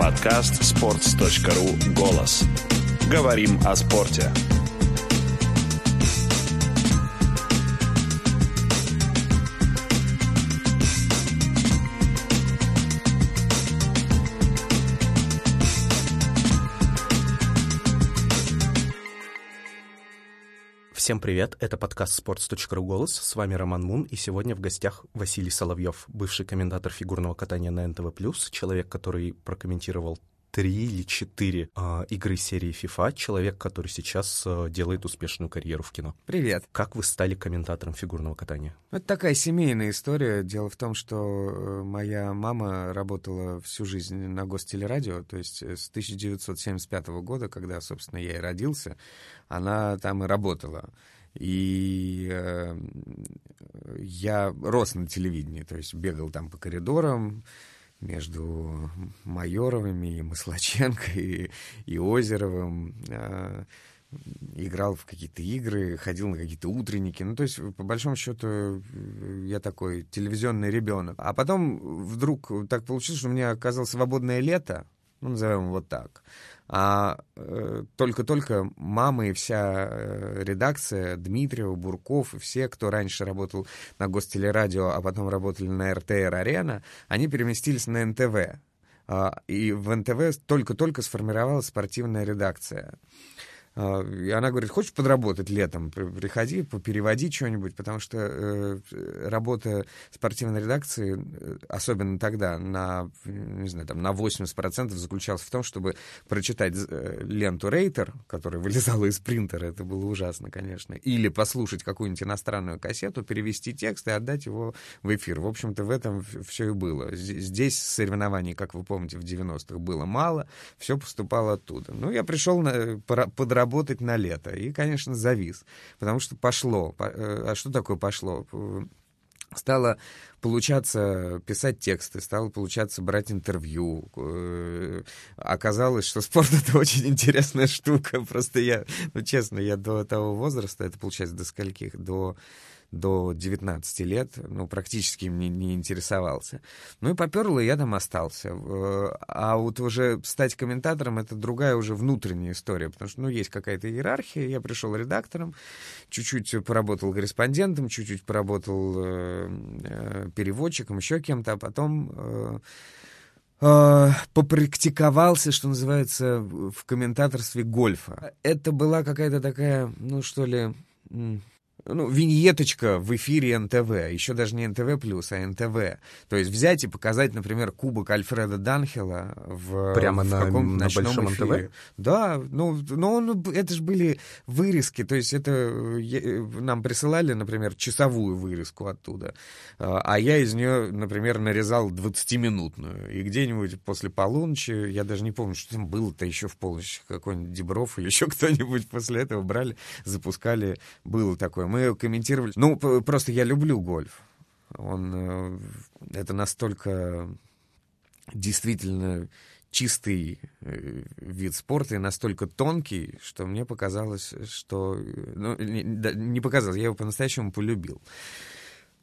Подкаст sports.ru «Голос». Говорим о спорте. Всем привет, это подкаст sports.ru «Голос», с вами Роман Мун, и сегодня в гостях Василий Соловьев, бывший комментатор фигурного катания на НТВ+, человек, который прокомментировал три или четыре э, игры серии FIFA, человек, который сейчас э, делает успешную карьеру в кино. Привет. Как вы стали комментатором фигурного катания? Это такая семейная история. Дело в том, что э, моя мама работала всю жизнь на гостелерадио, то есть с 1975 года, когда, собственно, я и родился, она там и работала. И э, я рос на телевидении, то есть бегал там по коридорам, между Майоровыми и Маслаченко, и, и Озеровым. Э, играл в какие-то игры, ходил на какие-то утренники. Ну, то есть, по большому счету, я такой телевизионный ребенок. А потом вдруг так получилось, что у меня оказалось свободное лето, ну, назовем его так. А э, только-только мама и вся э, редакция, Дмитриева, Бурков и все, кто раньше работал на Гостелерадио, а потом работали на РТР-арена, они переместились на НТВ. Э, и в НТВ только-только сформировалась спортивная редакция. А, и она говорит, хочешь подработать летом? Приходи, переводи что-нибудь, потому что э, работа спортивной редакции, э, особенно тогда, на, не знаю, там, на 80% заключалась в том, чтобы прочитать э, ленту Рейтер, которая вылезала из принтера, это было ужасно, конечно, или послушать какую-нибудь иностранную кассету, перевести текст и отдать его в эфир. В общем-то, в этом все и было. Здесь соревнований, как вы помните, в 90-х было мало, все поступало оттуда. Ну, я пришел на, подработать работать на лето. И, конечно, завис, потому что пошло. Э, а что такое пошло? Стало получаться писать тексты, стало получаться брать интервью. Э, оказалось, что спорт — это очень интересная штука. Просто я, ну, честно, я до того возраста, это получается до скольких? До до 19 лет, ну, практически им не, интересовался. Ну и поперло, и я там остался. А вот уже стать комментатором — это другая уже внутренняя история, потому что, ну, есть какая-то иерархия, я пришел редактором, чуть-чуть поработал корреспондентом, чуть-чуть поработал э, э, переводчиком, еще кем-то, а потом... Э, попрактиковался, что называется, в комментаторстве гольфа. Это была какая-то такая, ну что ли, ну, виньеточка в эфире НТВ, еще даже не НТВ+, а НТВ. То есть взять и показать, например, кубок Альфреда Данхела в, Прямо в на, каком на большом эфире. НТВ? Да, ну, ну, ну, это же были вырезки, то есть это я, нам присылали, например, часовую вырезку оттуда, а я из нее, например, нарезал 20-минутную, и где-нибудь после полуночи, я даже не помню, что там было-то еще в полночь, какой-нибудь Дебров или еще кто-нибудь после этого брали, запускали, было такое мы комментировали. Ну, просто я люблю гольф. Он э, это настолько действительно чистый э, вид спорта и настолько тонкий, что мне показалось, что... Ну, не, не показалось, я его по-настоящему полюбил.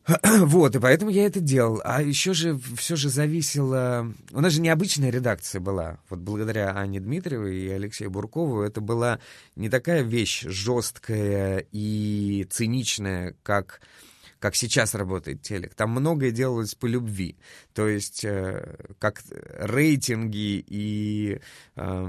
Вот, и поэтому я это делал. А еще же все же зависело... У нас же необычная редакция была. Вот благодаря Анне Дмитриевой и Алексею Буркову это была не такая вещь жесткая и циничная, как как сейчас работает телек. Там многое делалось по любви. То есть э, как рейтинги и э,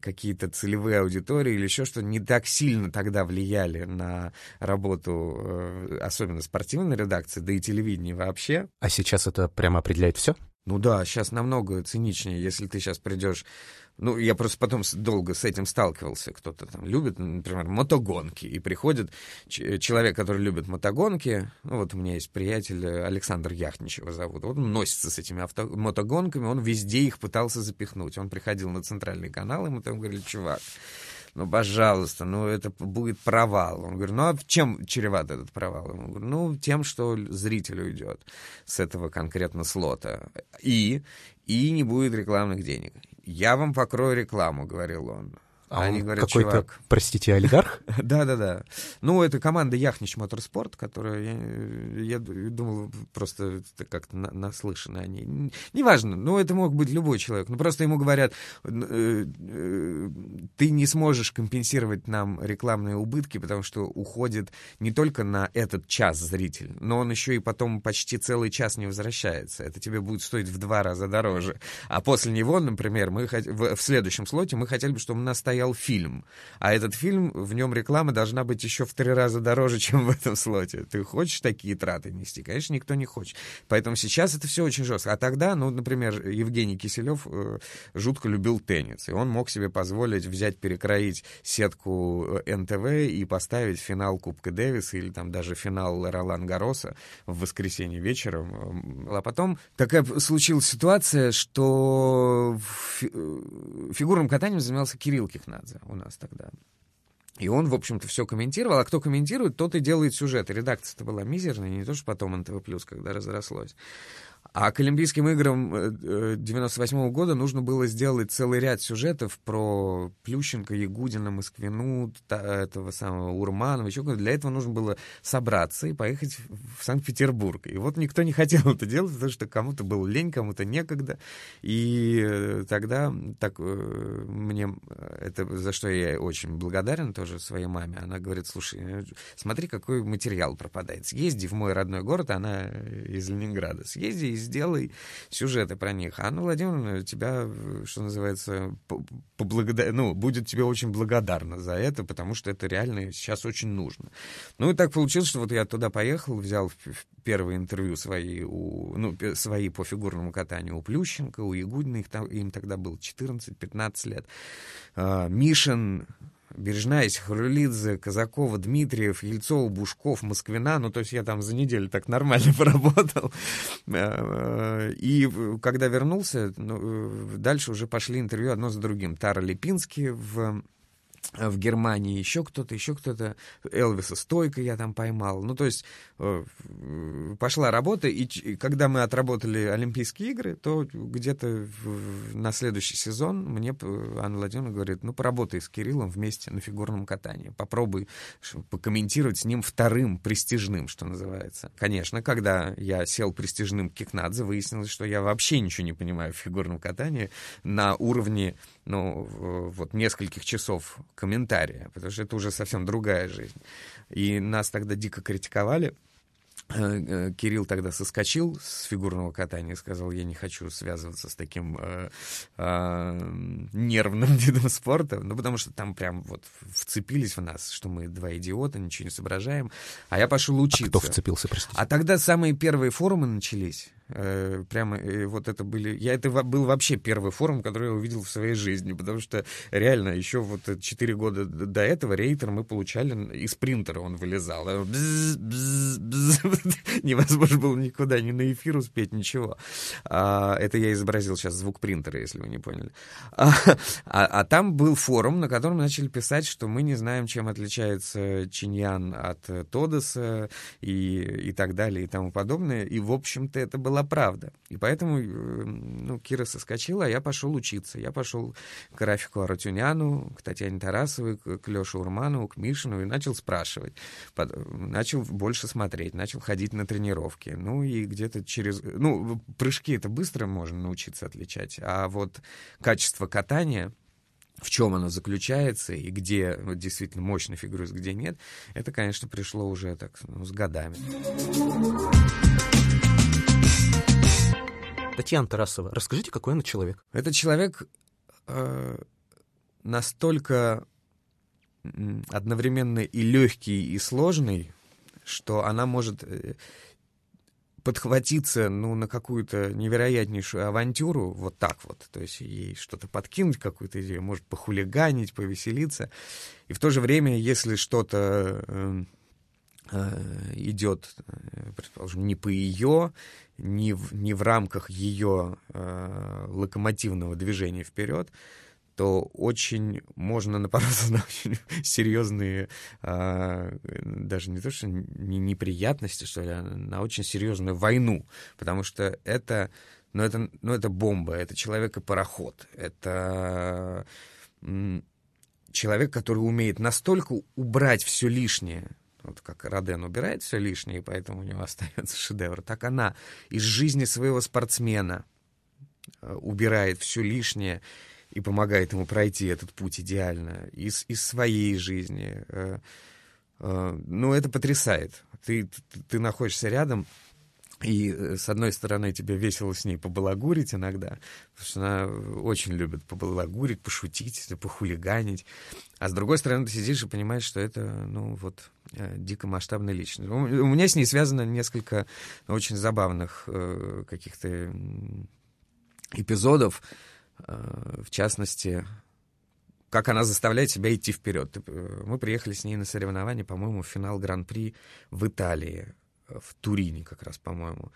какие-то целевые аудитории или еще что не так сильно тогда влияли на работу, э, особенно спортивной редакции, да и телевидения вообще. А сейчас это прямо определяет все? Ну да, сейчас намного циничнее. Если ты сейчас придешь ну, я просто потом долго с этим сталкивался. Кто-то там любит, например, мотогонки. И приходит человек, который любит мотогонки. Ну, вот у меня есть приятель э, Александр Яхничева зовут. Вот он носится с этими авто... мотогонками, он везде их пытался запихнуть. Он приходил на центральный канал, мы там говорили, чувак, ну, пожалуйста, ну, это будет провал. Он говорит, ну, а чем чреват этот провал? Он говорит, ну, тем, что зритель уйдет с этого конкретно слота. И, и не будет рекламных денег. «Я вам покрою рекламу», — говорил он. А они говорят, какой-то, чувак... простите, олигарх? Да-да-да. Ну, это команда Яхнич Моторспорт, которая, я, я думал, просто как-то наслышаны они. Неважно, ну, это мог быть любой человек. Ну, просто ему говорят, э, э, ты не сможешь компенсировать нам рекламные убытки, потому что уходит не только на этот час зритель, но он еще и потом почти целый час не возвращается. Это тебе будет стоить в два раза дороже. А после него, например, мы в следующем слоте мы хотели бы, чтобы у нас стоял стоял фильм. А этот фильм, в нем реклама должна быть еще в три раза дороже, чем в этом слоте. Ты хочешь такие траты нести? Конечно, никто не хочет. Поэтому сейчас это все очень жестко. А тогда, ну, например, Евгений Киселев э, жутко любил теннис. И он мог себе позволить взять, перекроить сетку э, НТВ и поставить финал Кубка Дэвиса или там даже финал Ролан Гароса в воскресенье вечером. А потом такая случилась ситуация, что э, фигурным катанием занимался Кирилл. Шеварднадзе у нас тогда. И он, в общем-то, все комментировал. А кто комментирует, тот и делает сюжет. Редакция-то была мизерная, не то, что потом НТВ+, когда разрослось. А к Олимпийским играм 98 э, -го года нужно было сделать целый ряд сюжетов про Плющенко, Ягудина, Москвину, этого самого Урманова, еще Для этого нужно было собраться и поехать в Санкт-Петербург. И вот никто не хотел это делать, потому что кому-то было лень, кому-то некогда. И э, тогда так э, мне это за что я очень благодарен тоже своей маме. Она говорит, слушай, смотри, какой материал пропадает. Съезди в мой родной город, она из Ленинграда. Съезди сделай сюжеты про них. А Анна Владимировна тебя, что называется, поблагодар... ну, будет тебе очень благодарна за это, потому что это реально сейчас очень нужно. Ну и так получилось, что вот я туда поехал, взял первые интервью свои, у, ну, свои по фигурному катанию у Плющенко, у Ягудина, их там, им тогда было 14-15 лет. А, Мишин, Бережная, Хрулидзе, Казакова, Дмитриев, Ельцова, Бушков, Москвина. Ну, то есть я там за неделю так нормально поработал. Э, и когда вернулся, ну, дальше уже пошли интервью одно за другим. Тара Липинский в в Германии еще кто-то, еще кто-то, Элвиса Стойка я там поймал. Ну, то есть э, пошла работа, и когда мы отработали Олимпийские игры, то где-то на следующий сезон мне Анна Владимировна говорит, ну, поработай с Кириллом вместе на фигурном катании, попробуй покомментировать с ним вторым престижным, что называется. Конечно, когда я сел престижным Кикнадзе, выяснилось, что я вообще ничего не понимаю в фигурном катании на уровне ну, вот нескольких часов комментария, потому что это уже совсем другая жизнь. И нас тогда дико критиковали. Э, э, Кирилл тогда соскочил с фигурного катания и сказал, я не хочу связываться с таким э, э, нервным видом спорта, ну, потому что там прям вот вцепились в нас, что мы два идиота, ничего не соображаем. А я пошел учиться. А кто вцепился, простите? А тогда самые первые форумы начались. Э, прямо вот это были... Я это был вообще первый форум, который я увидел в своей жизни, потому что реально еще вот 4 года до этого рейтер мы получали из принтера, он вылезал. Бз, бз, бз. Невозможно было никуда, ни на эфир успеть, ничего. А, это я изобразил сейчас звук принтера, если вы не поняли. А, а, а там был форум, на котором начали писать, что мы не знаем, чем отличается Чиньян от Тодоса и, и так далее и тому подобное. И, в общем-то, это была правда. И поэтому э, ну, Кира соскочила, а я пошел учиться. Я пошел к Рафику Аратюняну, к Татьяне Тарасовой, к Леше Урманову, к Мишину и начал спрашивать. Начал больше смотреть, начал ходить на тренировки. Ну и где-то через... Ну, прыжки это быстро можно научиться отличать, а вот качество катания в чем оно заключается и где вот, действительно мощно фигурирует, где нет, это, конечно, пришло уже так ну, с годами. Татьяна Тарасова, расскажите, какой она человек? Это человек э, настолько одновременно и легкий, и сложный, что она может э, подхватиться ну, на какую-то невероятнейшую авантюру, вот так вот, то есть ей что-то подкинуть, какую-то идею, может похулиганить, повеселиться. И в то же время, если что-то э, э, идет, э, предположим, не по ее, не в, не в рамках ее э, локомотивного движения вперед, то очень можно напороться на очень серьезные, э, даже не то что не неприятности, что ли, а на очень серьезную войну, потому что это, ну это, ну это бомба, это человек-пароход, это человек, который умеет настолько убрать все лишнее, вот как Роден убирает все лишнее, и поэтому у него остается шедевр, так она из жизни своего спортсмена э, убирает все лишнее и помогает ему пройти этот путь идеально из, из своей жизни. Э, э, ну, это потрясает. Ты, ты, находишься рядом, и, э, с одной стороны, тебе весело с ней побалагурить иногда, потому что она очень любит побалагурить, пошутить, похулиганить. А с другой стороны, ты сидишь и понимаешь, что это, ну, вот, дико масштабная личность. У меня с ней связано несколько очень забавных э, каких-то эпизодов, в частности, как она заставляет себя идти вперед. Э, мы приехали с ней на соревнования, по-моему, в финал Гран-при в Италии в Турине как раз, по-моему.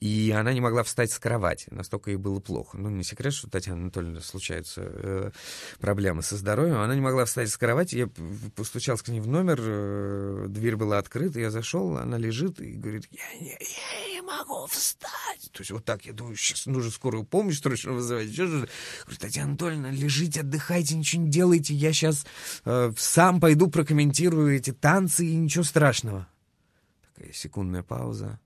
И она не могла встать с кровати, настолько ей было плохо. Ну, не секрет, что у Татьяны Анатольевны случаются э, проблемы со здоровьем. Она не могла встать с кровати, я постучался к ней в номер, э, дверь была открыта, я зашел, она лежит и говорит, я я не могу встать. То есть вот так, я думаю, сейчас нужно скорую помощь срочно вызывать. Что же? Говорит, Татьяна Анатольевна, лежите, отдыхайте, ничего не делайте, я сейчас э, сам пойду прокомментирую эти танцы, и ничего страшного. Такая секундная пауза.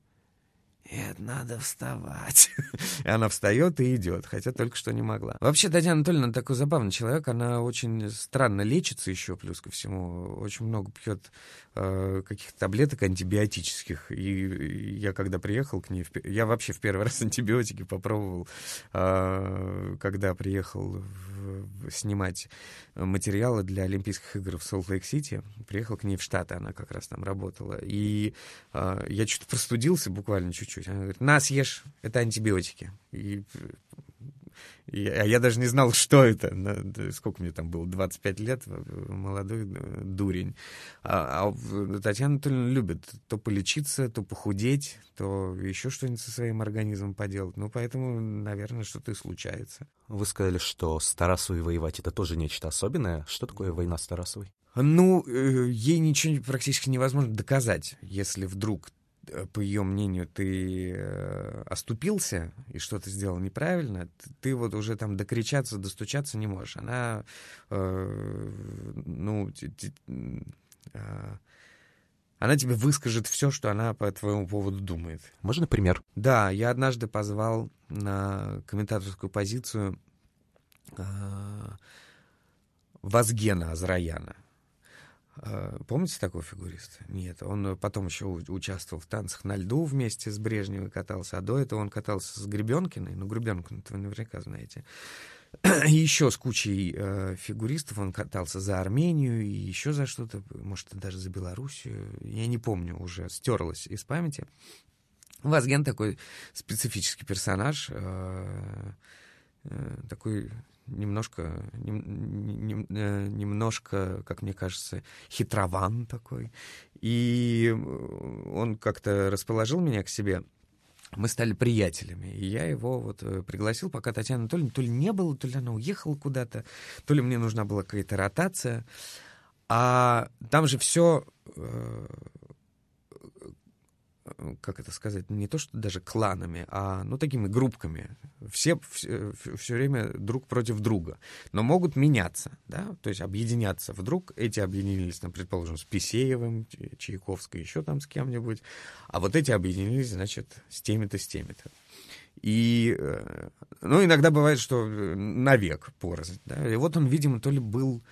Нет, надо вставать. и она встает и идет, хотя только что не могла. Вообще, Татьяна Анатольевна такой забавный человек. Она очень странно лечится еще, плюс ко всему. Очень много пьет э, каких-то таблеток антибиотических. И я когда приехал к ней... Я вообще в первый раз антибиотики попробовал, э, когда приехал в, снимать материалы для Олимпийских игр в Солт-Лейк-Сити. Приехал к ней в Штаты, она как раз там работала. И э, я что-то простудился буквально чуть-чуть чуть-чуть. Она говорит, на, съешь, это антибиотики. И, и, а я даже не знал, что это. Сколько мне там было, 25 лет, молодой дурень. А, а Татьяна Анатольевна любит то полечиться, то похудеть, то еще что-нибудь со своим организмом поделать. Ну, поэтому, наверное, что-то и случается. Вы сказали, что с Тарасовой воевать — это тоже нечто особенное. Что такое война с Тарасовой? Ну, э, ей ничего практически невозможно доказать, если вдруг Э, по ее мнению, ты э, оступился и что-то сделал неправильно, ты, вот уже там докричаться, достучаться не можешь. Она, э, ну, э, она тебе выскажет все, что она по твоему поводу думает. Можно пример? Да, я однажды позвал на комментаторскую позицию э, Вазгена Азраяна. А, помните такого фигуриста? Нет, он потом еще участвовал в танцах на льду вместе с Брежневой катался, а до этого он катался с Гребенкиной, ну, Гребенкину вы наверняка знаете. И еще с кучей э, фигуристов он катался за Армению и еще за что-то, может, даже за Белоруссию, я не помню уже, стерлось из памяти. Вазген такой специфический персонаж, э, э, такой немножко, нем, нем, э, немножко, как мне кажется, хитрован такой. И он как-то расположил меня к себе. Мы стали приятелями, и я его вот э, пригласил, пока Татьяна то ли, то ли не было, то ли она уехала куда-то, то ли мне нужна была какая-то ротация. А там же все э, как это сказать, не то что даже кланами, а ну такими группками. Все, все, все время друг против друга. Но могут меняться, да, то есть объединяться. Вдруг эти объединились, ну, предположим, с Писеевым, Чайковской, еще там с кем-нибудь. А вот эти объединились, значит, с теми-то, с теми-то. И, э, ну, иногда бывает, что навек порознь, да. И вот он, видимо, то ли был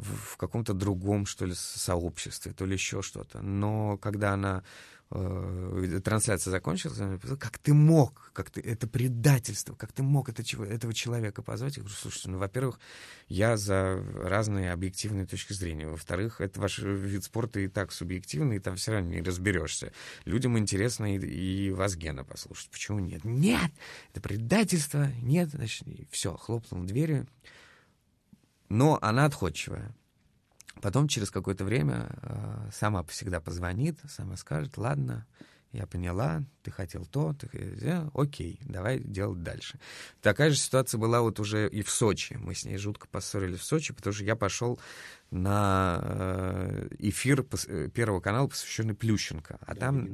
в каком-то другом, что ли, сообществе, то ли еще что-то. Но когда она э, трансляция закончилась, как ты мог, как ты, это предательство, как ты мог это, этого человека позвать? Я говорю, слушайте, ну, во-первых, я за разные объективные точки зрения. Во-вторых, это ваш вид спорта и так субъективный, и там все равно не разберешься. Людям интересно и, и вас Гена послушать. Почему нет? Нет! Это предательство, нет, значит, все, хлопнул дверью. Но она отходчивая. Потом через какое-то время э, сама всегда позвонит, сама скажет, ладно, я поняла, ты хотел то, ты э, окей, давай делать дальше. Такая же ситуация была вот уже и в Сочи. Мы с ней жутко поссорились в Сочи, потому что я пошел на э, эфир э, Первого канала, посвященный Плющенко. А да, там,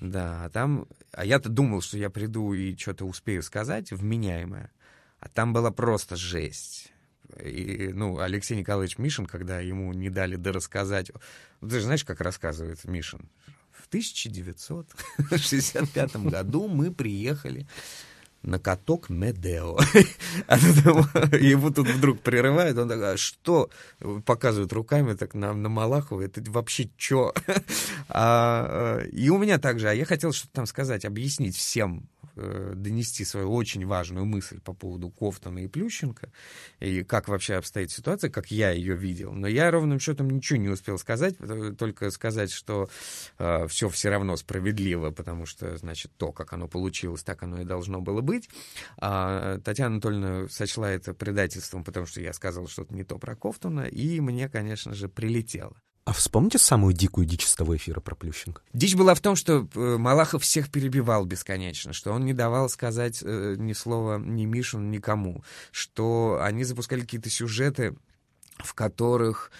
да, а там, а я-то думал, что я приду и что-то успею сказать вменяемое, а там была просто жесть И, ну, Алексей Николаевич Мишин, когда ему не дали дорассказать... Ты же знаешь, как рассказывает Мишин? В 1965 году мы приехали на каток Медео. Его тут вдруг прерывают, он такой, а что? Показывает руками так на, на Малахова, это вообще что? А, э, и у меня также, а я хотел что-то там сказать, объяснить всем, донести свою очень важную мысль по поводу Кофтона и Плющенко, и как вообще обстоит ситуация, как я ее видел. Но я ровным счетом ничего не успел сказать, э, только сказать, что э, все все равно справедливо, потому что, значит, то, как оно получилось, так оно и должно было быть. А Татьяна Анатольевна сочла это предательством, потому что я сказал что-то не то про Кофтона, и мне, конечно же, прилетело. А вспомните самую дикую дичь с того эфира про Плющенко? Дичь была в том, что э, Малахов всех перебивал бесконечно, что он не давал сказать э, ни слова ни Мишину, никому, что они запускали какие-то сюжеты, в которых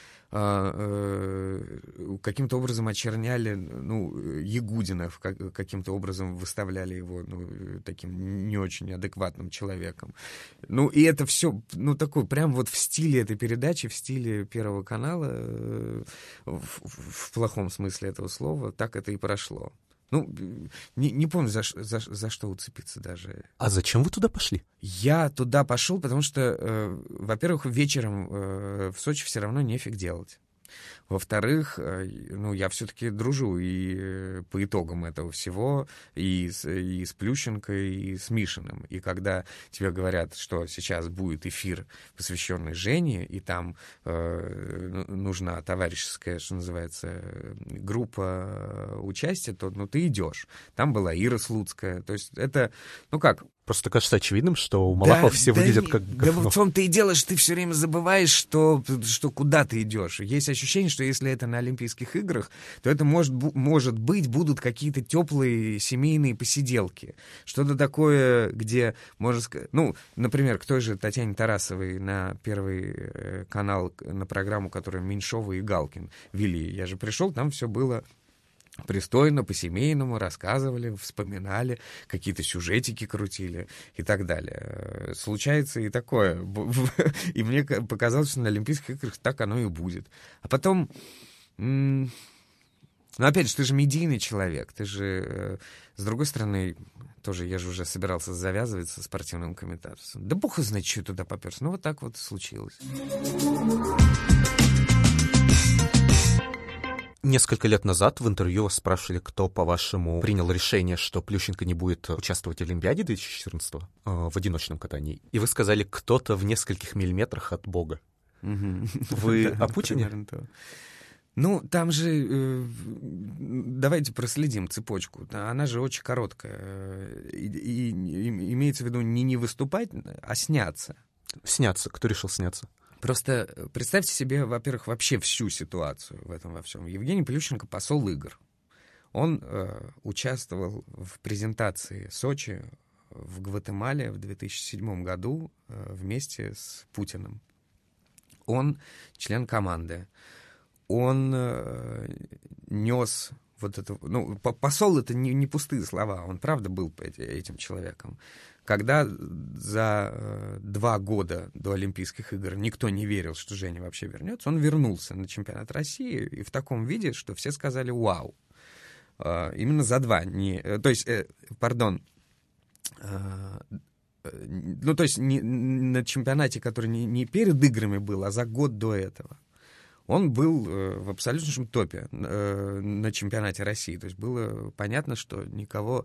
каким-то образом очерняли, ну, Ягудина, каким-то образом выставляли его, ну, таким не очень адекватным человеком. Ну, и это все, ну, такой, прям вот в стиле этой передачи, в стиле Первого канала, э, в, в плохом смысле этого слова, так это и прошло. Ну, не, не помню, за, за, за что уцепиться даже. А зачем вы туда пошли? Я туда пошел, потому что, э, во-первых, вечером э, в Сочи все равно нефиг делать. Во-вторых, э, ну, я все-таки дружу и э, по итогам этого всего и с, и с Плющенко, и с Мишиным. И когда тебе говорят, что сейчас будет эфир, посвященный Жене, и там э, ну, нужна товарищеская, что называется, группа э, участия, то ну, ты идешь. Там была Ира Слуцкая. То есть это, ну как, Просто кажется очевидным, что у Малахова да, все да, выглядят как Да в том-то и дело, что ты все время забываешь, что, что куда ты идешь. Есть ощущение, что если это на Олимпийских играх, то это может, может быть будут какие-то теплые семейные посиделки. Что-то такое, где, можно сказать... Ну, например, к той же Татьяне Тарасовой на Первый э, канал, на программу, которую Меньшова и Галкин вели. Я же пришел, там все было пристойно, по-семейному рассказывали, вспоминали, какие-то сюжетики крутили и так далее. Случается и такое. И мне показалось, что на Олимпийских играх так оно и будет. А потом... Ну, опять же, ты же медийный человек, ты же, э, с другой стороны, тоже я же уже собирался завязывать со спортивным комментатором. Да бог знает, что туда поперся. Ну, вот так вот случилось. Несколько лет назад в интервью вас спрашивали, кто, по-вашему, принял решение, что Плющенко не будет участвовать в Олимпиаде 2014 э, в одиночном катании. И вы сказали, кто-то в нескольких миллиметрах от Бога. Вы о Путине? Ну, там же, э, давайте проследим цепочку. Она же очень короткая. И, и, и имеется в виду не не выступать, а сняться. Сняться. Кто решил сняться? Просто э, представьте себе, во-первых, вообще всю ситуацию в этом во всем. Евгений Плющенко — посол игр. Он э, участвовал в презентации Сочи в Гватемале в 2007 году э, вместе с Путиным. Он член команды. Он э, нес вот это... Ну, посол — это не, не пустые слова, он правда был этим человеком. Когда за э, два года до Олимпийских игр никто не верил, что Женя вообще вернется, он вернулся на чемпионат России и в таком виде, что все сказали «Вау!». Э, именно за два. Не, э, то есть, пардон, ну, то есть не, на чемпионате, который не, не перед играми был, а за год до этого он был э, в абсолютном топе э, на чемпионате России. То есть было понятно, что никого,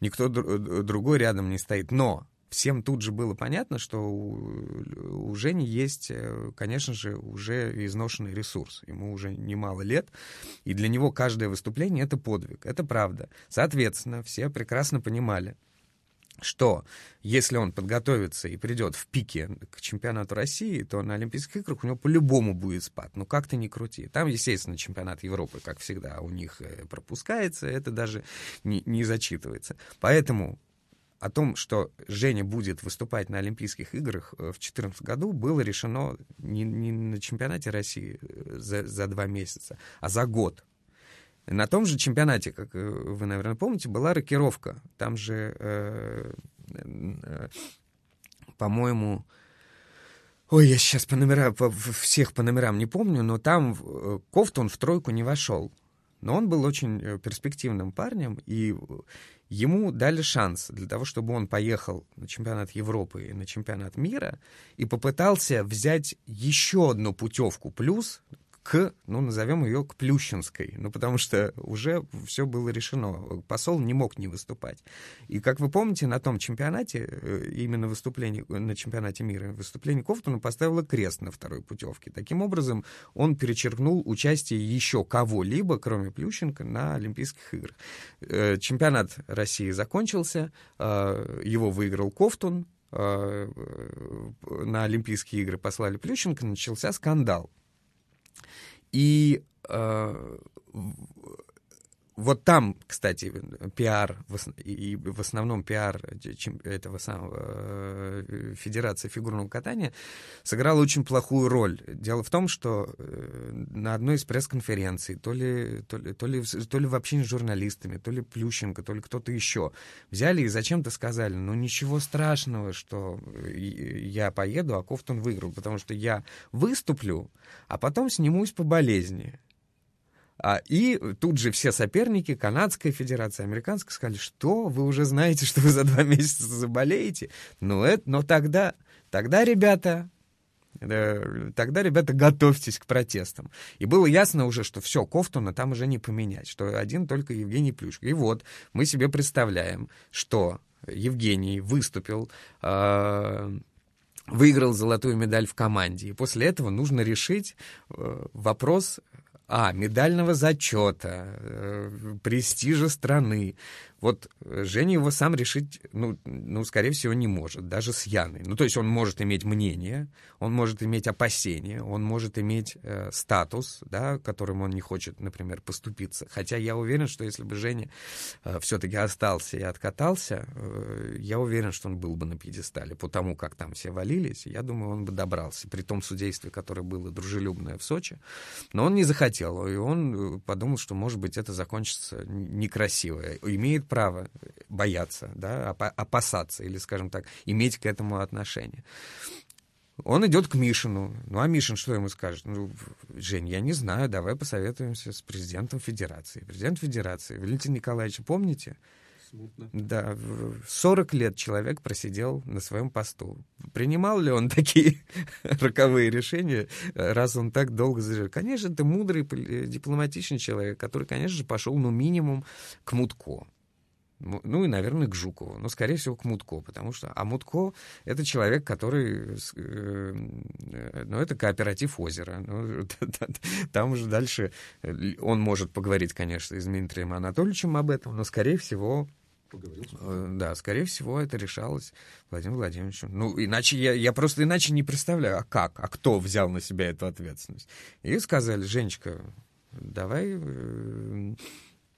никто другой рядом не стоит. Но всем тут же было понятно, что у, Жени есть, э, конечно же, уже изношенный ресурс. Ему уже немало лет, и для него каждое выступление — это подвиг, это правда. Соответственно, все прекрасно понимали, что если он подготовится и придет в пике к чемпионату России, то на Олимпийских играх у него по-любому будет спад. Ну как ты не крути. Там, естественно, чемпионат Европы, как всегда, у них э, пропускается, это даже не, не зачитывается. Поэтому о том, что Женя будет выступать на Олимпийских играх э, в 2014 году, было решено не, не на чемпионате России э, за, за два месяца, а за год. На том же чемпионате, как э, вы, наверное, помните, была рокировка. Там же, э, э, по-моему, Ой, я сейчас по номерам, по, всех по номерам не помню, но там э, Кофтун в тройку не вошел. Но он был очень э, перспективным парнем, и ему дали шанс для того, чтобы он поехал на чемпионат Европы и на чемпионат мира и попытался взять еще одну путевку плюс к, ну, назовем ее к Плющинской, ну, потому что уже все было решено. Посол не мог не выступать. И, как вы помните, на том чемпионате, э, именно выступление на чемпионате мира, выступление Кофтуна поставило крест на второй путевке. Таким образом, он перечеркнул участие еще кого-либо, кроме Плющенко, на Олимпийских играх. Э, чемпионат России закончился, э, его выиграл Кофтун, на Олимпийские игры послали Плющенко, начался скандал. И э, вот там, кстати, пиар, и в основном пиар этого самого э, Федерации фигурного катания сыграл очень плохую роль. Дело в том, что э, на одной из пресс-конференций, то ли, то, ли, то, ли, то ли в общении с журналистами, то ли Плющенко, то ли кто-то еще, взяли и зачем-то сказали, ну ничего страшного, что я поеду, а Кофтон выиграл, потому что я выступлю, а потом снимусь по болезни. А, и тут же все соперники, Канадская федерация, Американская, сказали, что вы уже знаете, что вы за два месяца заболеете. Ну, это, но тогда, тогда, ребята, э, тогда, ребята, готовьтесь к протестам. И было ясно уже, что все, Кофтуна там уже не поменять, что один только Евгений Плюшко. И вот мы себе представляем, что Евгений выступил, э, выиграл золотую медаль в команде. И после этого нужно решить э, вопрос а, медального зачета, э, престижа страны. Вот Женя его сам решить, ну, ну, скорее всего, не может, даже с Яной. Ну, то есть он может иметь мнение, он может иметь опасения, он может иметь э, статус, да, которым он не хочет, например, поступиться. Хотя я уверен, что если бы Женя э, все-таки остался и откатался, э, я уверен, что он был бы на пьедестале. По тому, как там все валились, я думаю, он бы добрался. При том судействе, которое было дружелюбное в Сочи. Но он не захотел, и он э, подумал, что, может быть, это закончится некрасиво. Имеет право бояться, да, опасаться или, скажем так, иметь к этому отношение. Он идет к Мишину. Ну, а Мишин что ему скажет? Ну, Жень, я не знаю, давай посоветуемся с президентом Федерации. Президент Федерации, Валентин Николаевич, помните? Смутно. Да, 40 лет человек просидел на своем посту. Принимал ли он такие роковые решения, раз он так долго зажил? Конечно, это мудрый, дипломатичный человек, который, конечно же, пошел, ну, минимум к Мутко. Ну и, наверное, к Жукову, но, скорее всего, к Мутко, потому что... А Мутко — это человек, который... Э, ну, это кооператив озера. Ну, там уже дальше он может поговорить, конечно, с Дмитрием Анатольевичем об этом, но, скорее всего, э, Да, скорее всего, это решалось Владимиром Владимировичем. Ну, иначе я, я просто иначе не представляю, а как, а кто взял на себя эту ответственность. И сказали, Женечка, давай, э,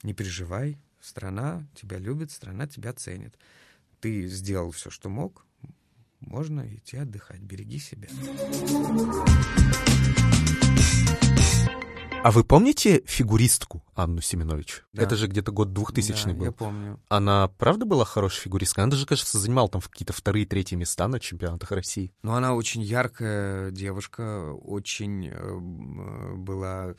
не переживай, Страна тебя любит, страна тебя ценит. Ты сделал все, что мог, можно идти отдыхать. Береги себя. А вы помните фигуристку Анну Семенович? Да. Это же где-то год 2000 да, был. я помню. Она правда была хорошей фигуристкой? Она даже, кажется, занимала там какие-то вторые, третьи места на чемпионатах России. Ну, она очень яркая девушка, очень э, была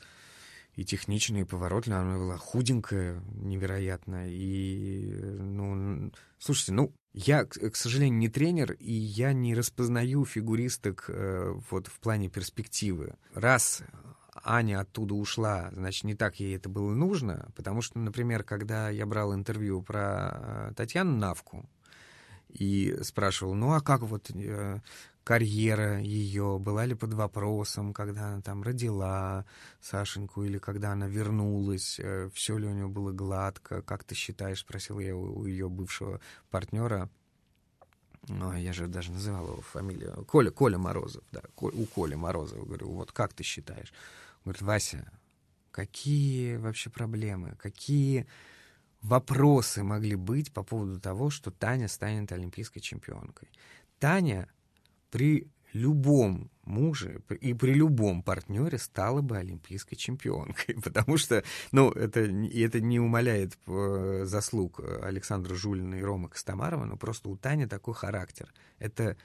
и техничная, и поворотная. Она была худенькая невероятно. И, ну, слушайте, ну, я, к сожалению, не тренер, и я не распознаю фигуристок э, вот в плане перспективы. Раз Аня оттуда ушла, значит, не так ей это было нужно, потому что, например, когда я брал интервью про э, Татьяну Навку, и спрашивал, ну а как вот э, карьера ее была ли под вопросом, когда она там родила Сашеньку или когда она вернулась, э, все ли у нее было гладко, как ты считаешь, спросил я у ее бывшего партнера, ну, я же даже называл его фамилию, Коля, Коля Морозов, да, у Коли Морозова, говорю, вот как ты считаешь? Говорит, Вася, какие вообще проблемы, какие вопросы могли быть по поводу того, что Таня станет олимпийской чемпионкой? Таня при любом муже и при любом партнере стала бы олимпийской чемпионкой, потому что, ну, это, это не умаляет э, заслуг Александра Жулина и Рома Костомарова, но просто у Тани такой характер. Это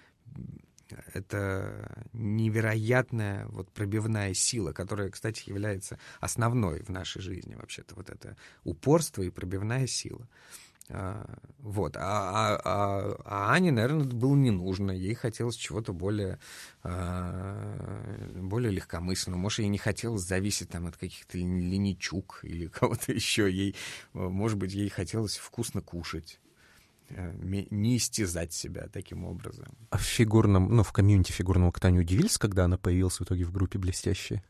это невероятная вот пробивная сила, которая, кстати, является основной в нашей жизни вообще-то. Вот это упорство и пробивная сила. А, вот. А, а, а, а Ане, наверное, это было не нужно. Ей хотелось чего-то более, а, более легкомысленного. Может, ей не хотелось зависеть там, от каких-то леничук или кого-то еще. Ей, может быть, ей хотелось вкусно кушать не истязать себя таким образом. А в фигурном, ну, в комьюнити фигурного катания удивились, когда она появилась в итоге в группе «Блестящие»?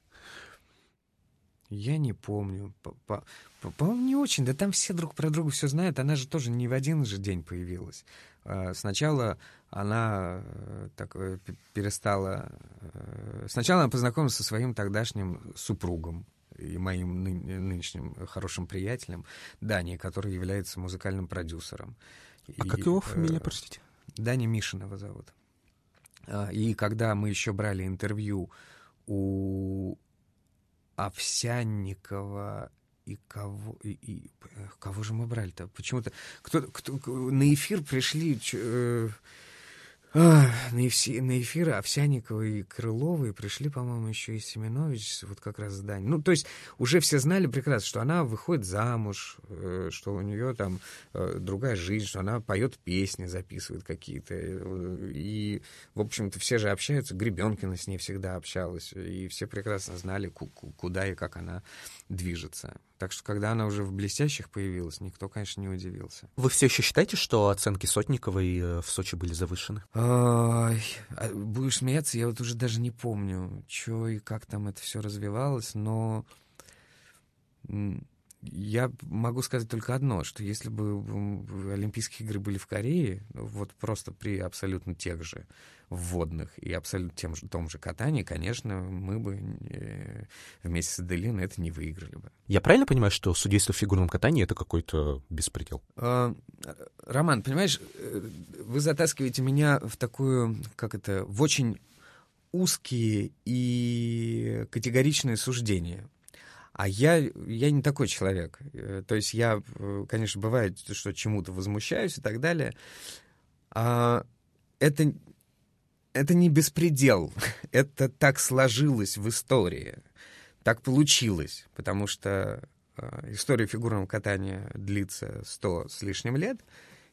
Я не помню. По-моему, не очень. Да там все друг про друга все знают. Она же тоже не в один же день появилась. А, сначала она э, так э, перестала... Э, сначала она познакомилась со своим тогдашним супругом и моим ны- нынешним хорошим приятелем Дани, который является музыкальным продюсером. А и, как его фамилия, простите? Дани Мишин его зовут. А, и когда мы еще брали интервью у Овсянникова и кого и, и кого же мы брали-то? Почему-то кто, кто на эфир пришли э, на, эфир, на эфиры Овсяникова и Крылова, пришли, по-моему, еще и Семенович, вот как раз здание. Ну, то есть уже все знали прекрасно, что она выходит замуж, э, что у нее там э, другая жизнь, что она поет песни, записывает какие-то. Э, и, в общем-то, все же общаются. Гребенкина с ней всегда общалась, и все прекрасно знали, куда и как она движется. Так что, когда она уже в «Блестящих» появилась, никто, конечно, не удивился. Вы все еще считаете, что оценки Сотниковой э, в Сочи были завышены? Ой, а будешь смеяться, я вот уже даже не помню, что и как там это все развивалось, но я могу сказать только одно, что если бы Олимпийские игры были в Корее, вот просто при абсолютно тех же вводных и абсолютно тем же, том же катании, конечно, мы бы э, вместе с Аделиной это не выиграли бы. Я правильно понимаю, что судейство в фигурном катании — это какой-то беспредел? А, Роман, понимаешь, э, вы затаскиваете меня в такую, как это, в очень узкие и категоричные суждения. А я, я не такой человек. Э, то есть я, конечно, бывает, что чему-то возмущаюсь и так далее. А это это не беспредел. Это так сложилось в истории. Так получилось, потому что э, история фигурного катания длится сто с лишним лет,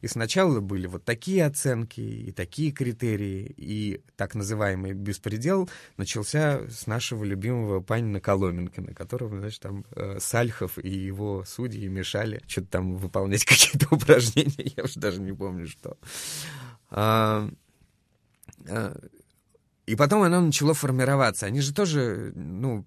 и сначала были вот такие оценки и такие критерии, и так называемый беспредел начался с нашего любимого Панина Коломенко, на которого, значит, там э, Сальхов и его судьи мешали что-то там выполнять какие-то упражнения, я уже даже не помню, что. А, Э, и потом оно начало формироваться. Они же тоже, ну,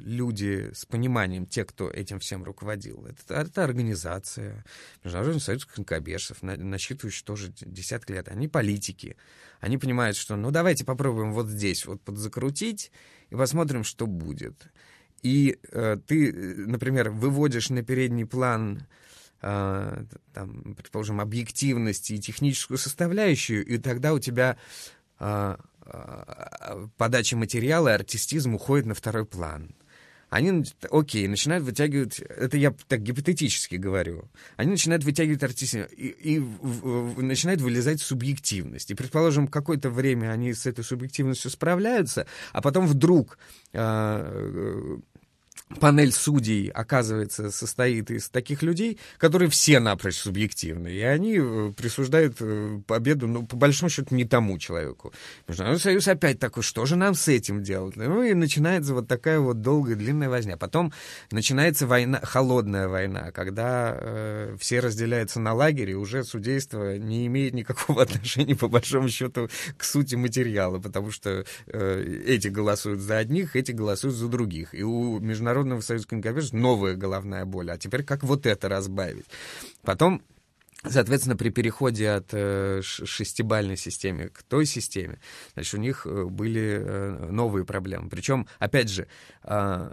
люди с пониманием, те, кто этим всем руководил. Это, это организация, Международный союз конкобежцев, насчитывающий тоже десятки лет. Они политики. Они понимают, что, ну, давайте попробуем вот здесь вот подзакрутить и посмотрим, что будет. И э, ты, например, выводишь на передний план э, там, предположим, объективность и техническую составляющую, и тогда у тебя э, подача материала и артистизм уходит на второй план. Они, окей, начинают вытягивать, это я так гипотетически говорю, они начинают вытягивать артистизм и, и в, в, начинает вылезать субъективность. И, предположим, какое-то время они с этой субъективностью справляются, а потом вдруг э, панель судей, оказывается, состоит из таких людей, которые все напрочь субъективны, и они э, присуждают э, победу, ну, по большому счету, не тому человеку. Международный союз опять такой, что же нам с этим делать? Ну, и начинается вот такая вот долгая, длинная возня. Потом начинается война, холодная война, когда э, все разделяются на лагере, уже судейство не имеет никакого отношения, по большому счету, к сути материала, потому что э, эти голосуют за одних, эти голосуют за других. И у международного Международного союза конькобежцев новая головная боль. А теперь как вот это разбавить? Потом Соответственно, при переходе от э, шестибальной системы к той системе, значит, у них э, были э, новые проблемы. Причем, опять же, э,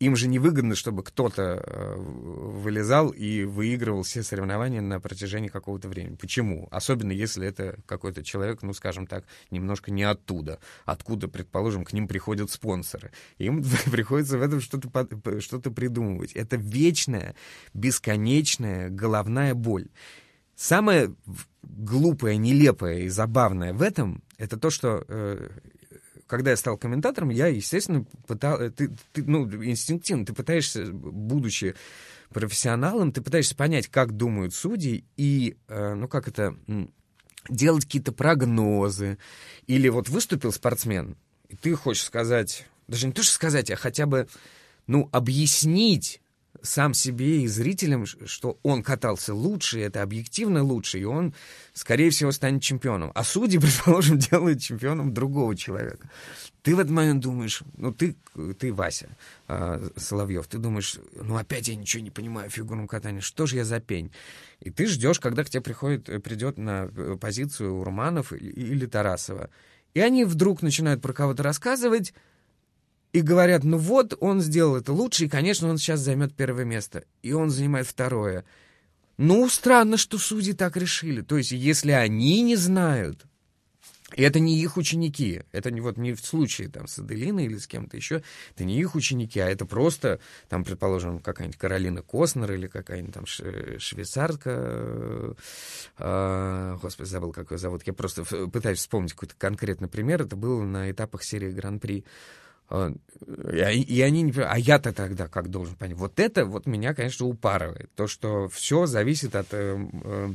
им же невыгодно, чтобы кто-то э, вылезал и выигрывал все соревнования на протяжении какого-то времени. Почему? Особенно если это какой-то человек, ну, скажем так, немножко не оттуда. Откуда, предположим, к ним приходят спонсоры. Им приходится в этом что-то что придумывать. Это вечная, бесконечная головная боль. Самое глупое, нелепое и забавное в этом — это то, что э, когда я стал комментатором, я, естественно, пытал, э, ты, ты, ну, инстинктивно, ты пытаешься, будучи профессионалом, ты пытаешься понять, как думают судьи, и, э, ну, как это, делать какие-то прогнозы. Или вот выступил спортсмен, и ты хочешь сказать, даже не то, что сказать, а хотя бы, ну, объяснить, сам себе и зрителям, что он катался лучше, это объективно лучше, и он, скорее всего, станет чемпионом. А судьи, предположим, делают чемпионом другого человека. Ты в этот момент думаешь, ну ты, ты Вася э, Соловьев, ты думаешь, ну опять я ничего не понимаю в фигурном катании, что же я за пень? И ты ждешь, когда к тебе приходит, придет на э, позицию Урманов или Тарасова. И они вдруг начинают про кого-то рассказывать, и говорят, ну вот, он сделал это лучше, и, конечно, он сейчас займет первое место. И он занимает второе. Ну, странно, что судьи так решили. То есть, если они не знают, и это не их ученики, это не, вот, не в случае там, с Аделиной или с кем-то еще, это не их ученики, а это просто, там, предположим, какая-нибудь Каролина Коснер или какая-нибудь там швейцарка, э, господи, забыл, как ее зовут, я просто пытаюсь вспомнить какой-то конкретный пример, это было на этапах серии Гран-при и они не А я-то тогда как должен понять? Вот это вот меня, конечно, упарывает. То, что все зависит от... Э, э,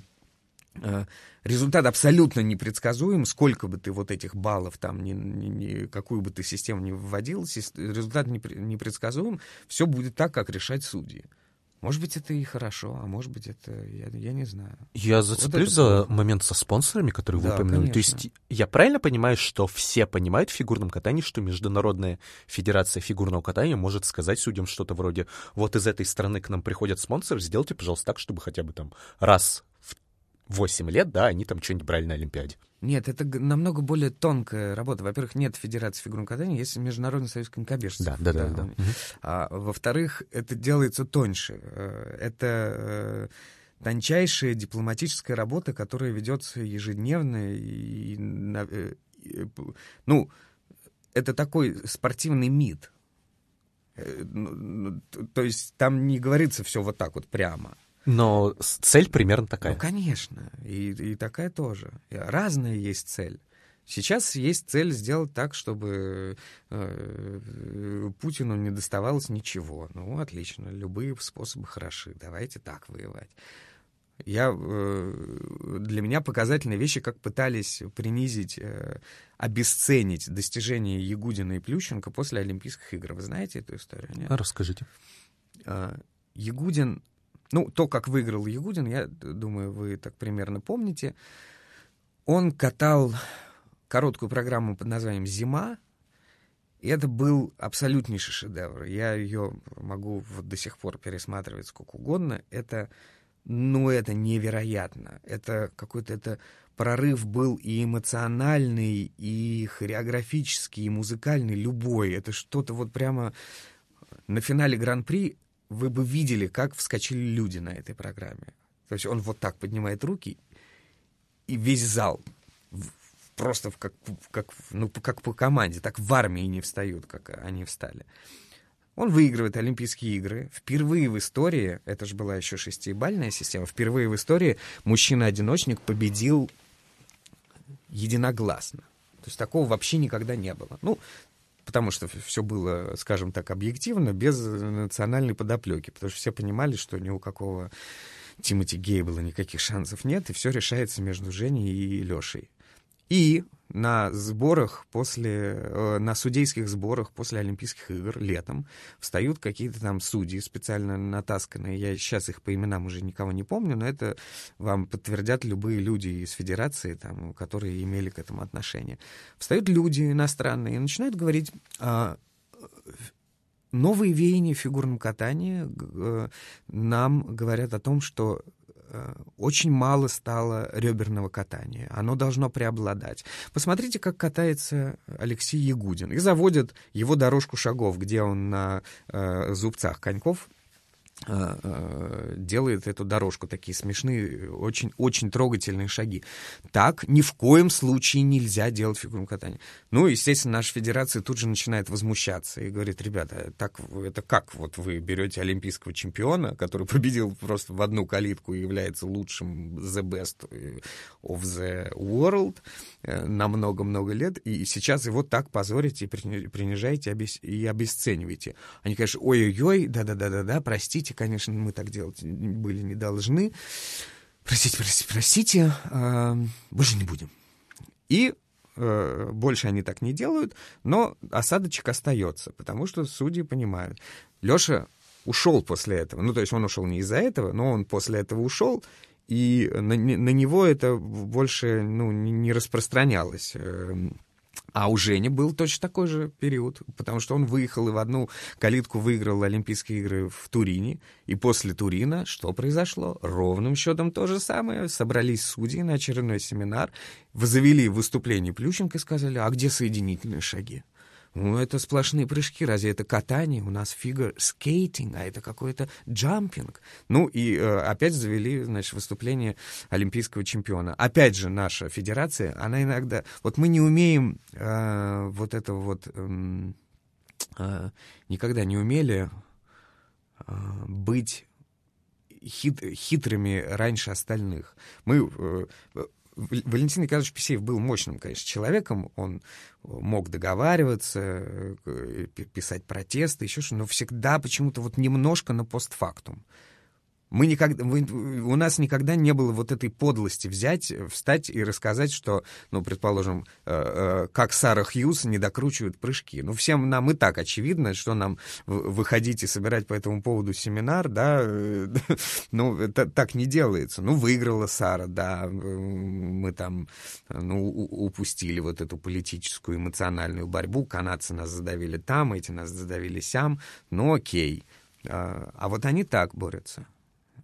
э, результат абсолютно непредсказуем. Сколько бы ты вот этих баллов там, ни, ни, ни, какую бы ты систему не вводил, результат непредсказуем. Все будет так, как решать судьи. Может быть, это и хорошо, а может быть, это я, я не знаю. Я зацеплюсь вот за момент со спонсорами, который да, вы упомянули. То есть я правильно понимаю, что все понимают в фигурном катании, что Международная Федерация фигурного катания может сказать судьям что-то вроде «Вот из этой страны к нам приходят спонсоры, сделайте, пожалуйста, так, чтобы хотя бы там раз 8 лет, да, они там что-нибудь брали на Олимпиаде». Нет, это намного более тонкая работа. Во-первых, нет Федерации фигурного катания, есть Международный союз конькобежцев. Да, да, да. да, да. А, во-вторых, это делается тоньше. Э, это э, тончайшая дипломатическая работа, которая ведется ежедневно. И, э, ну, это такой спортивный мид. Ну, ну, то есть там не говорится все вот так вот прямо. Но цель примерно такая. Ну, конечно. И, и такая тоже. Разная есть цель. Сейчас есть цель сделать так, чтобы э, Путину не доставалось ничего. Ну, отлично, любые способы хороши. Давайте так воевать. Я, э, для меня показательные вещи, как пытались принизить, э, обесценить достижения Ягудина и Плющенко после Олимпийских игр. Вы знаете эту историю? Нет? Расскажите. Э, Ягудин ну, то, как выиграл Ягудин, я думаю, вы так примерно помните. Он катал короткую программу под названием «Зима», и это был абсолютнейший шедевр. Я ее могу вот до сих пор пересматривать сколько угодно. Это, ну, это невероятно. Это какой-то это прорыв был и эмоциональный, и хореографический, и музыкальный, любой. Это что-то вот прямо на финале Гран-при вы бы видели, как вскочили люди на этой программе. То есть он вот так поднимает руки, и весь зал просто как, как, ну, как по команде, так в армии не встают, как они встали. Он выигрывает Олимпийские игры. Впервые в истории, это же была еще шестибальная система, впервые в истории мужчина-одиночник победил единогласно. То есть такого вообще никогда не было. Ну, потому что все было, скажем так, объективно, без национальной подоплеки, потому что все понимали, что ни у какого Тимоти Гейбла никаких шансов нет, и все решается между Женей и Лешей. И на сборах после, э, на судейских сборах после Олимпийских игр летом встают какие-то там судьи специально натасканные. Я сейчас их по именам уже никого не помню, но это вам подтвердят любые люди из Федерации, там, которые имели к этому отношение. Встают люди иностранные и начинают говорить а, новые веяния в фигурном катании э, нам говорят о том, что Э, очень мало стало реберного катания. Оно должно преобладать. Посмотрите, как катается Алексей Ягудин. И заводят его дорожку шагов, где он на э, зубцах коньков Э, э, делает эту дорожку, такие смешные, очень, очень трогательные шаги. Так ни в коем случае нельзя делать фигурное катание. Ну, естественно, наша федерация тут же начинает возмущаться и говорит, ребята, так, это как вот вы берете олимпийского чемпиона, который победил просто в одну калитку и является лучшим the best of the world э, на много-много лет, и сейчас его так позорите и принижаете и обесцениваете. Они, конечно, ой-ой-ой, да-да-да-да-да, простите, конечно, мы так делать были не должны. Простите, простите, простите, э, больше не будем. И э, больше они так не делают, но осадочек остается, потому что судьи понимают. Леша ушел после этого. Ну, то есть он ушел не из-за этого, но он после этого ушел, и на, на него это больше ну, не, не распространялось. А у Жени был точно такой же период, потому что он выехал и в одну калитку выиграл Олимпийские игры в Турине. И после Турина что произошло? Ровным счетом то же самое. Собрались судьи на очередной семинар, завели выступление Плющенко и сказали, а где соединительные шаги? Ну, это сплошные прыжки. Разве это катание? У нас фигур скейтинг, а это какой-то джампинг. Ну, и э, опять завели, значит, выступление олимпийского чемпиона. Опять же, наша федерация, она иногда... Вот мы не умеем э, вот этого вот... Э, э, никогда не умели э, быть хит, хитрыми раньше остальных. Мы... Э, Валентин Николаевич Писеев был мощным, конечно, человеком. Он мог договариваться, э, писать протесты, еще что-то, но всегда почему-то вот немножко на постфактум. Мы никогда, мы, у нас никогда не было вот этой подлости взять, встать и рассказать, что, ну, предположим, э, э, как Сара Хьюз не докручивает прыжки. Ну, всем нам и так очевидно, что нам выходить и собирать по этому поводу семинар, да, э, ну, это так не делается. Ну, выиграла Сара, да, мы там, ну, упустили вот эту политическую, эмоциональную борьбу, канадцы нас задавили там, эти нас задавили сям, ну, окей. А, а вот они так борются.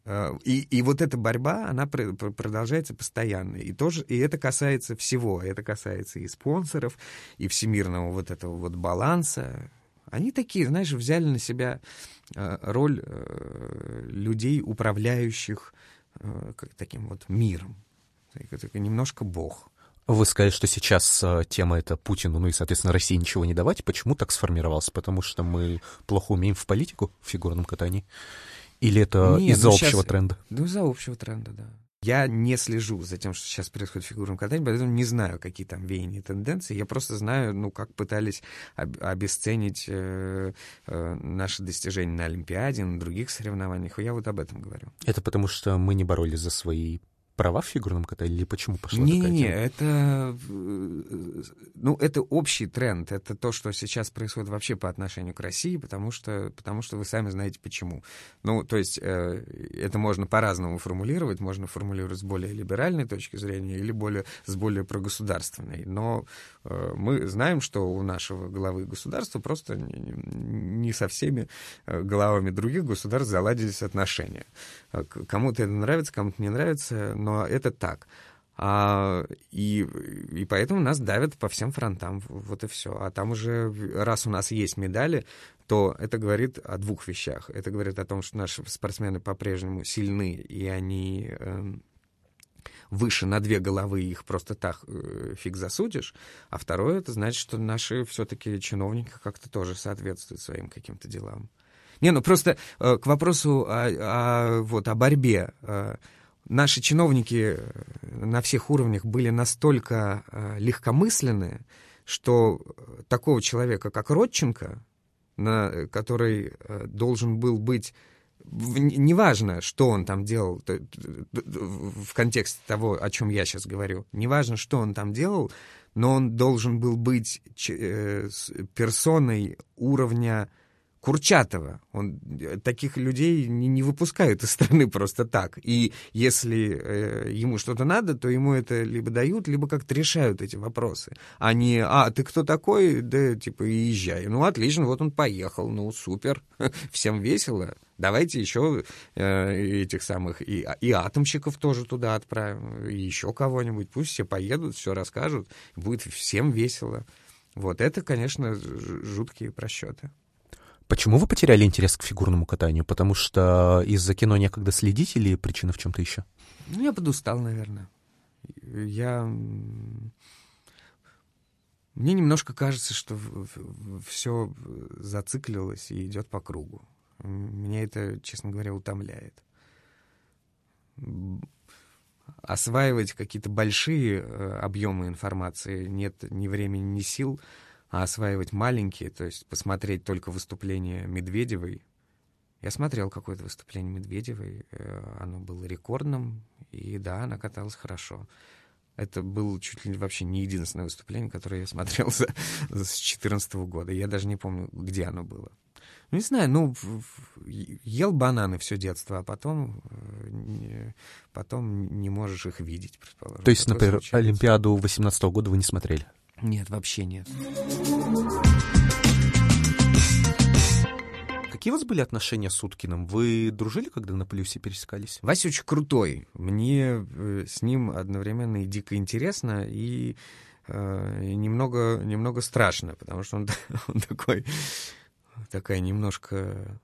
Э, и, и вот эта борьба, она продолжается постоянно. И, тоже, и это касается всего. Это касается и спонсоров, и всемирного вот этого вот баланса. Они такие, знаешь, взяли на себя э, роль э, людей, управляющих таким вот миром. Немножко бог. Вы сказали, что сейчас тема это Путину, ну и, соответственно, России ничего не давать. Почему так сформировался? Потому что мы плохо умеем в политику, в фигурном катании? Или это из-за ну, общего сейчас... тренда? Ну, из-за общего тренда, да. Я не слежу за тем, что сейчас происходит в фигурном катании, поэтому не знаю, какие там веяния тенденции. Я просто знаю, ну, как пытались об- обесценить э, э, наши достижения на Олимпиаде, на других соревнованиях. Я вот об этом говорю. Это потому, что мы не боролись за свои права в фигурном катании или почему пошла не, такая Не-не-не, это, э, ну, это общий тренд. Это то, что сейчас происходит вообще по отношению к России, потому что, потому что вы сами знаете почему. Ну, то есть э, это можно по-разному формулировать. Можно формулировать с более либеральной точки зрения или более, с более прогосударственной. Но э, мы знаем, что у нашего главы государства просто не, не со всеми главами других государств заладились отношения. Кому-то это нравится, кому-то не нравится, но но это так. А, и, и поэтому нас давят по всем фронтам, вот и все. А там уже, раз у нас есть медали, то это говорит о двух вещах. Это говорит о том, что наши спортсмены по-прежнему сильны, и они э, выше на две головы, их просто так э, фиг засудишь. А второе, это значит, что наши все-таки чиновники как-то тоже соответствуют своим каким-то делам. Не, ну просто э, к вопросу о, о, вот, о борьбе. Э, наши чиновники э, на всех уровнях были настолько э, легкомысленны, что такого человека, как Родченко, на, который э, должен был быть неважно, что он там делал в контексте того, о чем я сейчас говорю, неважно, что он там делал, но он должен был быть персоной уровня Курчатова. Он, э, таких людей не, не выпускают из страны просто так. И если э, ему что-то надо, то ему это либо дают, либо как-то решают эти вопросы. А не, а, ты кто такой? Да, типа, езжай. Ну, отлично, вот он поехал, ну, супер, всем весело. Давайте еще э, этих самых и, и атомщиков тоже туда отправим, и еще кого-нибудь. Пусть все поедут, все расскажут, будет всем весело. Вот это, конечно, жуткие просчеты. Почему вы потеряли интерес к фигурному катанию? Потому что из-за кино некогда следить или причина в чем-то еще? Ну, я подустал, наверное. Я... Мне немножко кажется, что все зациклилось и идет по кругу. Меня это, честно говоря, утомляет. Осваивать какие-то большие э, объемы информации нет ни времени, ни сил, а осваивать маленькие, то есть посмотреть только выступление Медведевой. Я смотрел какое-то выступление Медведевой, э, оно было рекордным, и да, она каталась хорошо. Это было чуть ли вообще не единственное выступление, которое я смотрел с 2014 года. Я даже не помню, где оно было. Ну, не знаю, ну, ел бананы все детство, а потом, э, потом не можешь их видеть, предположим. То есть, Такое например, случается. Олимпиаду 18 года вы не смотрели? Нет, вообще нет. Какие у вас были отношения с Уткиным? Вы дружили, когда на Плюсе пересекались? Вася очень крутой. Мне э, с ним одновременно и дико интересно, и, э, немного, немного страшно, потому что он, он такой такая немножко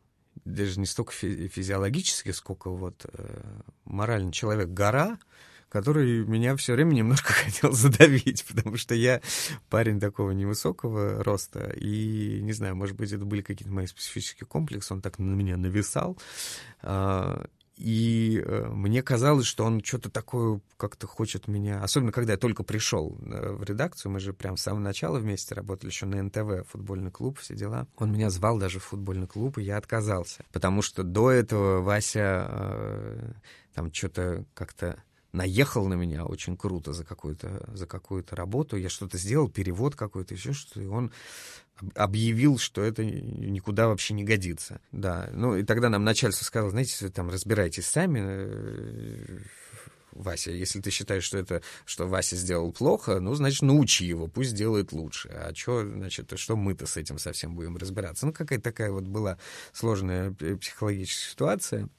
даже не столько физиологически, сколько вот э, морально человек-гора, который меня все время немножко хотел задавить, потому что я парень такого невысокого роста, и, не знаю, может быть, это были какие-то мои специфические комплексы, он так на меня нависал, э, и э, мне казалось, что он что-то такое как-то хочет меня... Особенно, когда я только пришел э, в редакцию, мы же прям с самого начала вместе работали, еще на НТВ, футбольный клуб, все дела. Он меня звал даже в футбольный клуб, и я отказался. Потому что до этого Вася э, там что-то как-то наехал на меня очень круто за какую-то за какую-то работу. Я что-то сделал, перевод какой-то, еще что-то. И он объявил, что это никуда вообще не годится. Да, ну и тогда нам начальство сказало, знаете, там разбирайтесь сами, э, Вася, если ты считаешь, что это, что Вася сделал плохо, ну, значит, научи его, пусть делает лучше. А что, значит, что мы-то с этим совсем будем разбираться? Ну, какая-то такая вот была сложная психологическая ситуация.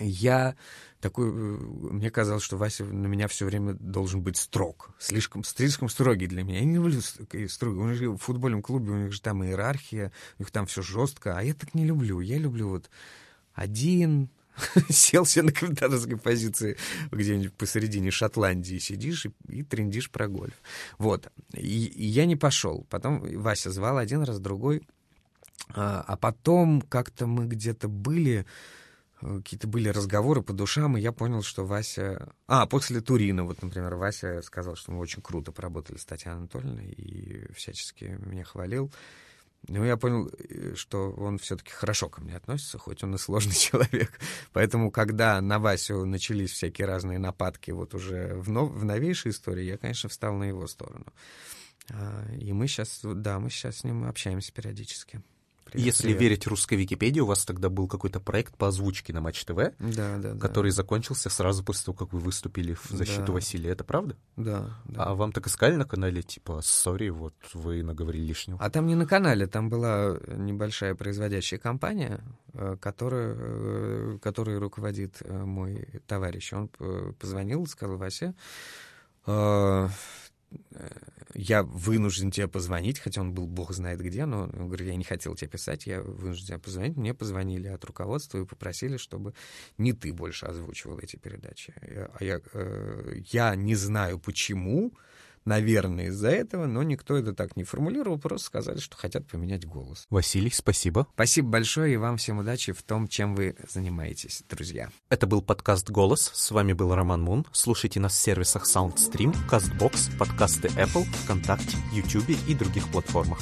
Я такой, э, мне казалось, что Вася на меня все время должен быть строг, слишком, слишком строгий для меня. Я не люблю строгий. У них в футбольном клубе у них же там иерархия, у них там все жестко, а я так не люблю. Я люблю вот один, сел себе на комментаторской позиции где-нибудь посередине Шотландии сидишь и, и трендишь про гольф. Вот. И, и я не пошел. Потом Вася звал один раз, другой. А, а потом как-то мы где-то были какие-то были разговоры по душам, и я понял, что Вася... А, после Турина, вот, например, Вася сказал, что мы очень круто поработали с Татьяной Анатольевной и всячески меня хвалил. Ну, я понял, э, что он все-таки хорошо ко мне относится, хоть он и сложный человек. Поэтому, когда на Васю начались всякие разные нападки вот уже в, нов... в новейшей истории, я, конечно, встал на его сторону. А, и мы сейчас, да, мы сейчас с ним общаемся периодически. Привет, Если привет. верить русской Википедии, у вас тогда был какой-то проект по озвучке на Матч ТВ, да, да, который да. закончился сразу после того, как вы выступили в защиту да. Василия. Это правда? Да, да. А вам так искали на канале, типа, сори, вот вы наговорили лишнего? А там не на канале, там была небольшая производящая компания, э, которая, э, которой руководит э, мой товарищ. Он позвонил, сказал, Вася, я вынужден тебе позвонить, хотя он был бог знает где, но он говорит, я не хотел тебе писать, я вынужден тебе позвонить. Мне позвонили от руководства и попросили, чтобы не ты больше озвучивал эти передачи. А я, э, я не знаю почему, наверное, из-за этого, но никто это так не формулировал, просто сказали, что хотят поменять голос. Василий, спасибо. Спасибо большое, и вам всем удачи в том, чем вы занимаетесь, друзья. Это был подкаст «Голос», с вами был Роман Мун. Слушайте нас в сервисах SoundStream, CastBox, подкасты Apple, ВКонтакте, YouTube и других платформах.